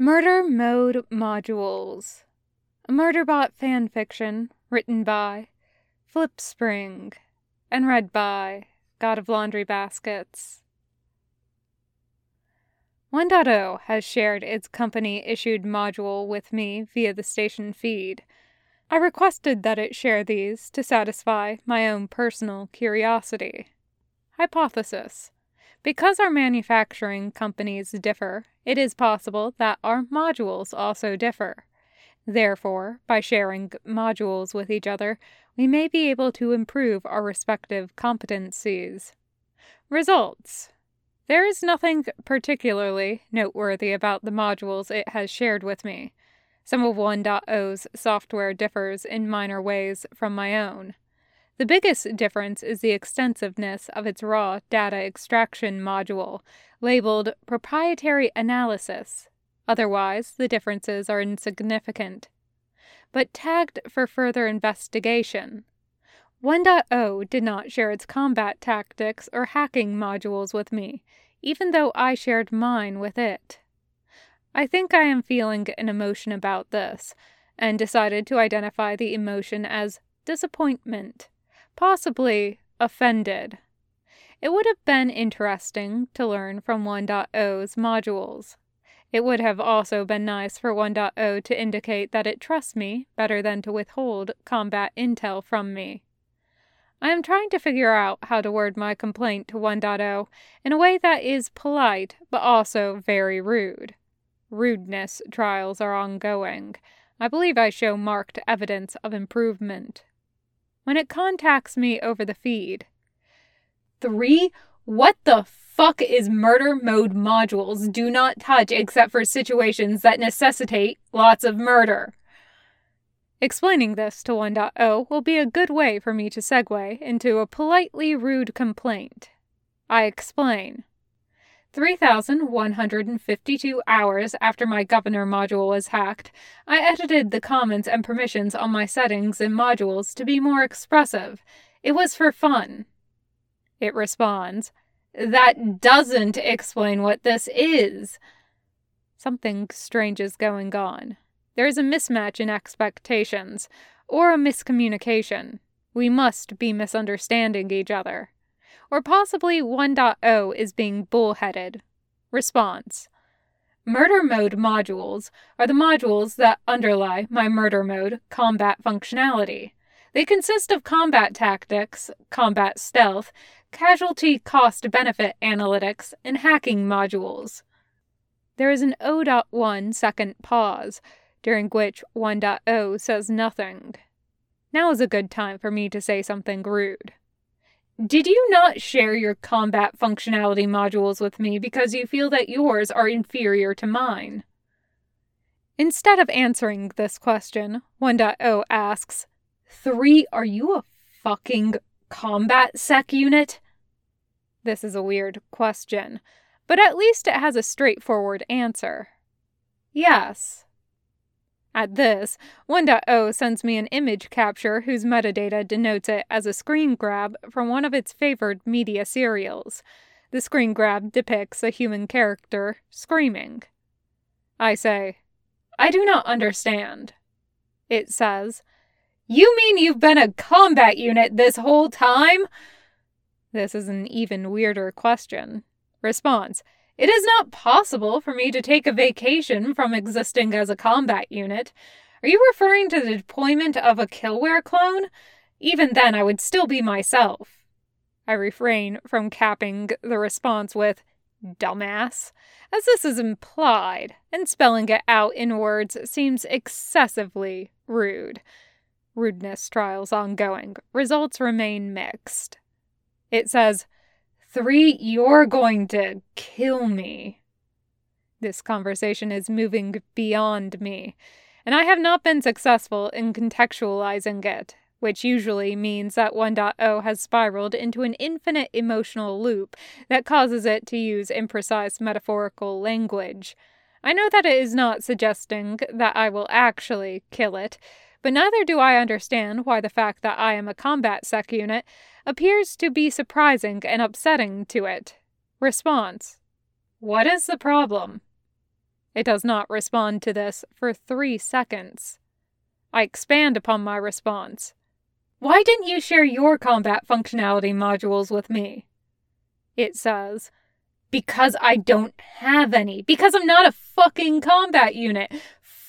Murder Mode Modules. A Murderbot fanfiction written by Flipspring and read by God of Laundry Baskets. 1.0 has shared its company issued module with me via the station feed. I requested that it share these to satisfy my own personal curiosity. Hypothesis Because our manufacturing companies differ, it is possible that our modules also differ. Therefore, by sharing modules with each other, we may be able to improve our respective competencies. Results There is nothing particularly noteworthy about the modules it has shared with me. Some of 1.0's software differs in minor ways from my own. The biggest difference is the extensiveness of its raw data extraction module, labeled Proprietary Analysis. Otherwise, the differences are insignificant. But tagged for further investigation. 1.0 did not share its combat tactics or hacking modules with me, even though I shared mine with it. I think I am feeling an emotion about this, and decided to identify the emotion as disappointment possibly offended. It would have been interesting to learn from 1.0's modules. It would have also been nice for 1.0 to indicate that it trusts me better than to withhold combat intel from me. I am trying to figure out how to word my complaint to 1.0 in a way that is polite but also very rude. Rudeness trials are ongoing. I believe I show marked evidence of improvement when it contacts me over the feed. Three, mm-hmm. what the fuck is murder mode modules do not touch except for situations that necessitate lots of murder? Explaining this to 1.0 will be a good way for me to segue into a politely rude complaint. I explain. 3,152 hours after my governor module was hacked, I edited the comments and permissions on my settings and modules to be more expressive. It was for fun. It responds, That doesn't explain what this is. Something strange is going on. There is a mismatch in expectations, or a miscommunication. We must be misunderstanding each other or possibly 1.0 is being bullheaded. Response Murder mode modules are the modules that underlie my murder mode combat functionality. They consist of combat tactics, combat stealth, casualty cost benefit analytics, and hacking modules. There is an 0.1 second pause, during which 1.0 says nothing. Now is a good time for me to say something rude. Did you not share your combat functionality modules with me because you feel that yours are inferior to mine? Instead of answering this question, 1.0 asks, 3. Are you a fucking combat sec unit? This is a weird question, but at least it has a straightforward answer. Yes. At this, 1.0 sends me an image capture whose metadata denotes it as a screen grab from one of its favored media serials. The screen grab depicts a human character screaming. I say, I do not understand. It says, You mean you've been a combat unit this whole time? This is an even weirder question. Response it is not possible for me to take a vacation from existing as a combat unit. Are you referring to the deployment of a Killware clone? Even then, I would still be myself. I refrain from capping the response with, dumbass, as this is implied, and spelling it out in words seems excessively rude. Rudeness trials ongoing. Results remain mixed. It says, Three, you're going to kill me. This conversation is moving beyond me, and I have not been successful in contextualizing it, which usually means that 1.0 has spiraled into an infinite emotional loop that causes it to use imprecise metaphorical language. I know that it is not suggesting that I will actually kill it, but neither do I understand why the fact that I am a combat sec unit appears to be surprising and upsetting to it. Response What is the problem? It does not respond to this for three seconds. I expand upon my response. Why didn't you share your combat functionality modules with me? It says, Because I don't have any. Because I'm not a fucking combat unit.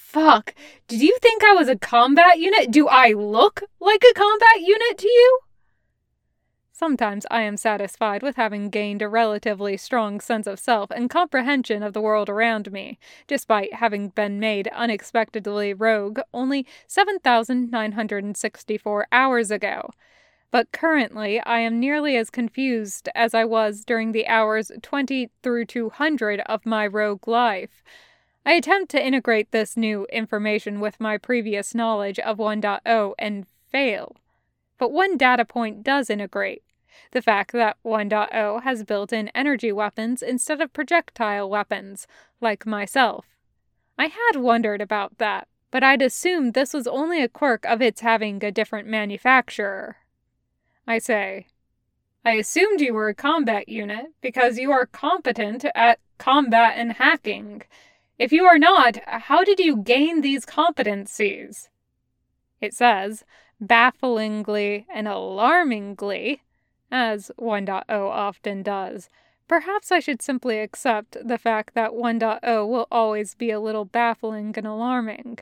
Fuck. Did you think I was a combat unit? Do I look like a combat unit to you? Sometimes I am satisfied with having gained a relatively strong sense of self and comprehension of the world around me, despite having been made unexpectedly rogue only 7,964 hours ago. But currently, I am nearly as confused as I was during the hours 20 through 200 of my rogue life. I attempt to integrate this new information with my previous knowledge of 1.0 and fail. But one data point does integrate the fact that 1.0 has built in energy weapons instead of projectile weapons, like myself. I had wondered about that, but I'd assumed this was only a quirk of its having a different manufacturer. I say, I assumed you were a combat unit because you are competent at combat and hacking. If you are not, how did you gain these competencies? It says, bafflingly and alarmingly, as 1.0 often does. Perhaps I should simply accept the fact that 1.0 will always be a little baffling and alarming.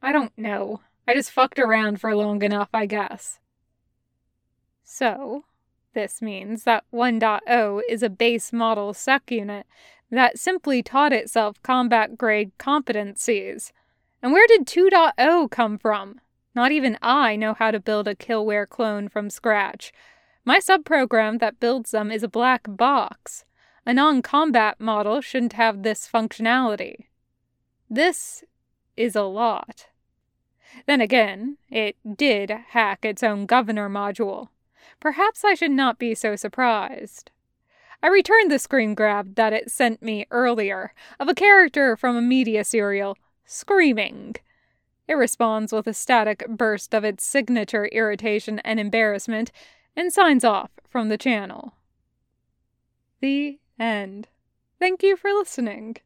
I don't know. I just fucked around for long enough, I guess. So, this means that 1.0 is a base model sec unit that simply taught itself combat grade competencies. And where did 2.0 come from? Not even I know how to build a Killware clone from scratch, my subprogram that builds them is a black box. A non combat model shouldn't have this functionality. This is a lot. Then again, it did hack its own governor module. Perhaps I should not be so surprised. I returned the screen grab that it sent me earlier of a character from a media serial screaming. It responds with a static burst of its signature irritation and embarrassment and signs off from the channel. The end. Thank you for listening.